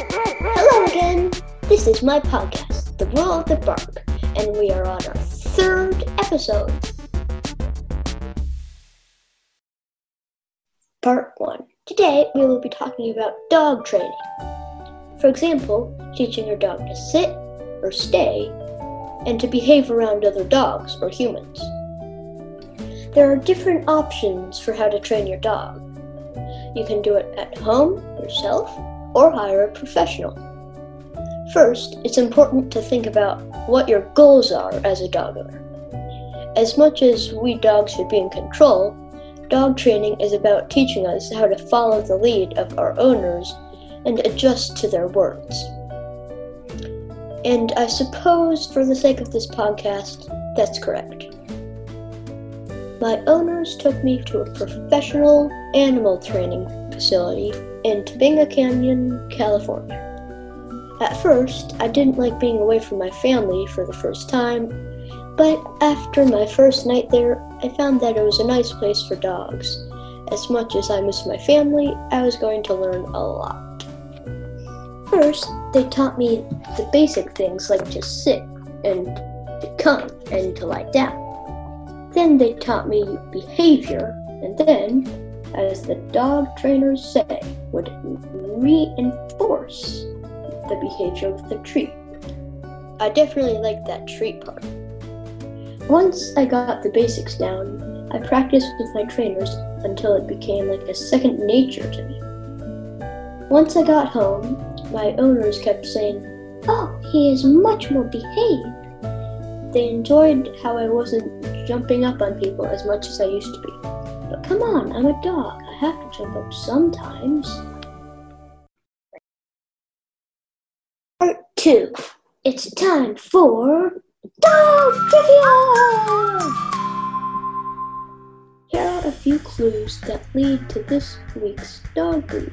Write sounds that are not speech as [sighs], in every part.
Hello again. This is my podcast, The World of the Bark, and we are on our third episode. Part 1. Today we will be talking about dog training. For example, teaching your dog to sit or stay and to behave around other dogs or humans. There are different options for how to train your dog. You can do it at home yourself or hire a professional. First, it's important to think about what your goals are as a dog owner. As much as we dogs should be in control, dog training is about teaching us how to follow the lead of our owners and adjust to their words. And I suppose, for the sake of this podcast, that's correct. My owners took me to a professional animal training facility in Topanga Canyon, California. At first, I didn't like being away from my family for the first time, but after my first night there, I found that it was a nice place for dogs. As much as I miss my family, I was going to learn a lot. First, they taught me the basic things like to sit and to come and to lie down. Then they taught me behavior, and then, as the dog trainers say, would reinforce the behavior of the treat. I definitely liked that treat part. Once I got the basics down, I practiced with my trainers until it became like a second nature to me. Once I got home, my owners kept saying, Oh, he is much more behaved. They enjoyed how I wasn't jumping up on people as much as I used to be. But come on, I'm a dog. I have to jump up sometimes. Part 2. It's time for Dog Trivia! Here are a few clues that lead to this week's dog breed.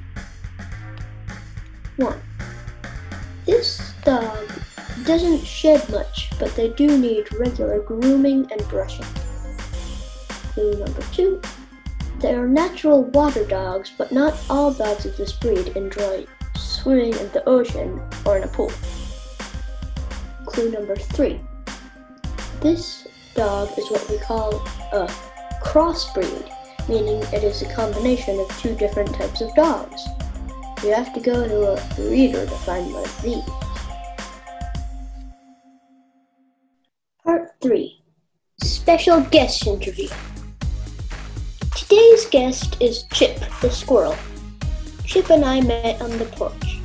1. This dog doesn't shed much, but they do need regular grooming and brushing. Clue number 2. They are natural water dogs, but not all dogs of this breed enjoy swimming in the ocean or in a pool. Clue number three. This dog is what we call a crossbreed, meaning it is a combination of two different types of dogs. You have to go to a breeder to find one of these. Part 3 Special Guest Interview Today's guest is Chip the squirrel. Chip and I met on the porch.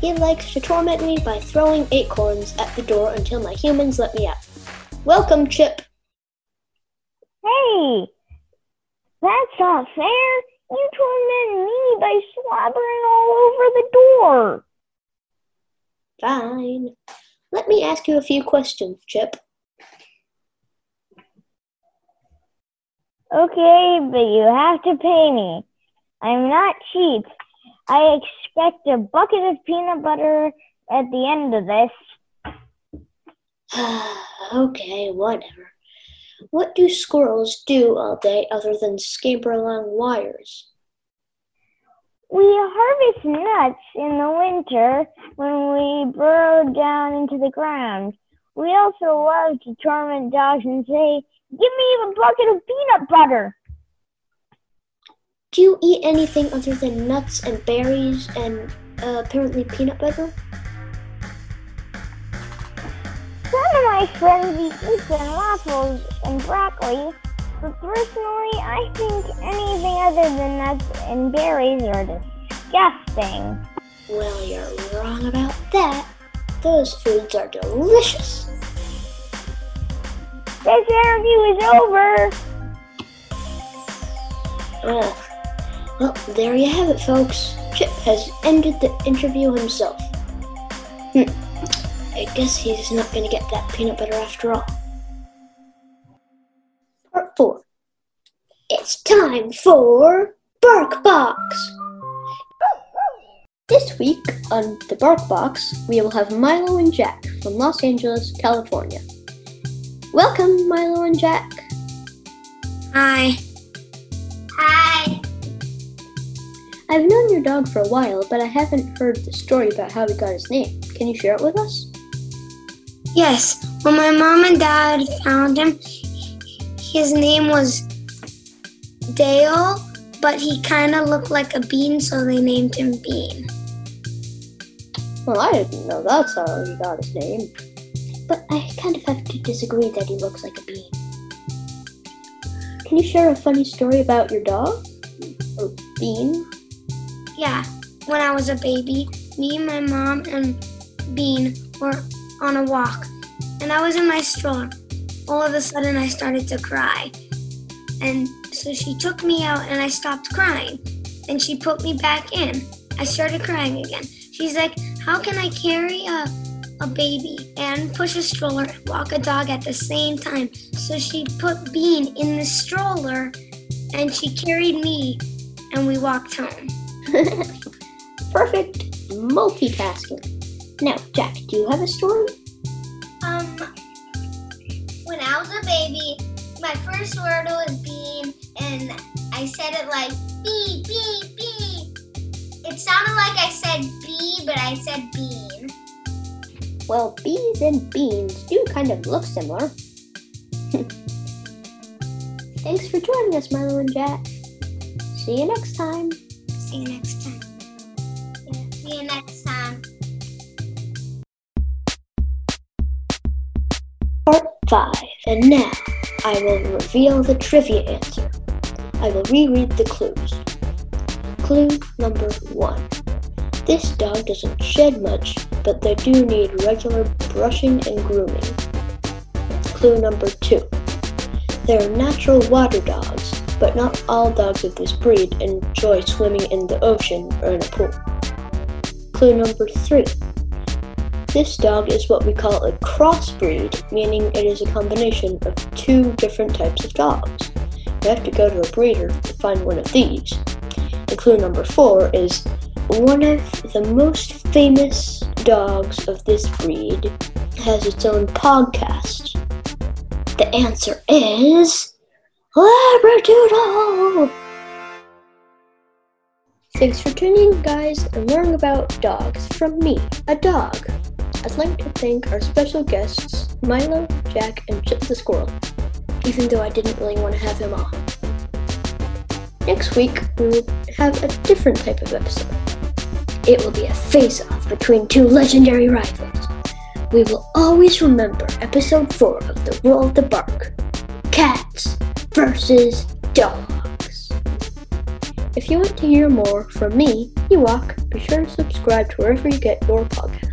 He likes to torment me by throwing acorns at the door until my humans let me out. Welcome, Chip. Hey, that's not fair. You tormented me by slobbering all over the door. Fine. Let me ask you a few questions, Chip. Okay, but you have to pay me. I'm not cheap. I expect a bucket of peanut butter at the end of this. [sighs] okay, whatever. What do squirrels do all day other than scamper along wires? We harvest nuts in the winter when we burrow down into the ground. We also love to torment dogs and say, Give me a bucket of peanut butter. Do you eat anything other than nuts and berries and uh, apparently peanut butter? Some of my friends eat pizza and waffles and broccoli, but personally, I think anything other than nuts and berries are disgusting. Well, you're wrong about that. Those foods are delicious. This interview is over. Ugh. Well, there you have it, folks. Chip has ended the interview himself. Hmm. I guess he's not going to get that peanut butter after all. Part 4. It's time for Bark Box. This week on the Bark Box, we will have Milo and Jack from Los Angeles, California. Welcome, Milo and Jack. Hi. Hi. I've known your dog for a while, but I haven't heard the story about how he got his name. Can you share it with us? Yes, when my mom and dad found him, his name was Dale, but he kind of looked like a bean, so they named him Bean. Well, I didn't know that's how he got his name. But I kind of have to disagree that he looks like a bean. Can you share a funny story about your dog? Or Bean? Yeah, when I was a baby, me, my mom, and Bean were on a walk, and I was in my stroller. All of a sudden, I started to cry. And so she took me out, and I stopped crying. Then she put me back in. I started crying again. She's like, How can I carry a, a baby and push a stroller and walk a dog at the same time? So she put Bean in the stroller, and she carried me, and we walked home. [laughs] Perfect multitasking. Now, Jack, do you have a story? Um, when I was a baby, my first word was bean, and I said it like bee, bee, bee. It sounded like I said but I said bean. Well, bees and beans do kind of look similar. [laughs] Thanks for joining us, Milo and Jack. See you next time. See you next time. Yeah, see you next time. Part 5. And now, I will reveal the trivia answer. I will reread the clues. Clue number 1. This dog doesn't shed much, but they do need regular brushing and grooming. Clue number 2. They're natural water dogs, but not all dogs of this breed enjoy swimming in the ocean or in a pool. Clue number 3. This dog is what we call a crossbreed, meaning it is a combination of two different types of dogs. You have to go to a breeder to find one of these. And clue number four is one of the most famous dogs of this breed has its own podcast. The answer is Labradoodle! Thanks for tuning in, guys, and learning about dogs from me, a dog. I'd like to thank our special guests, Milo, Jack, and Chip the Squirrel, even though I didn't really want to have him on. Next week, we will have a different type of episode. It will be a face off between two legendary rivals. We will always remember episode 4 of The World of the Bark Cats versus Dogs. If you want to hear more from me, Ewok, be sure to subscribe to wherever you get your podcasts.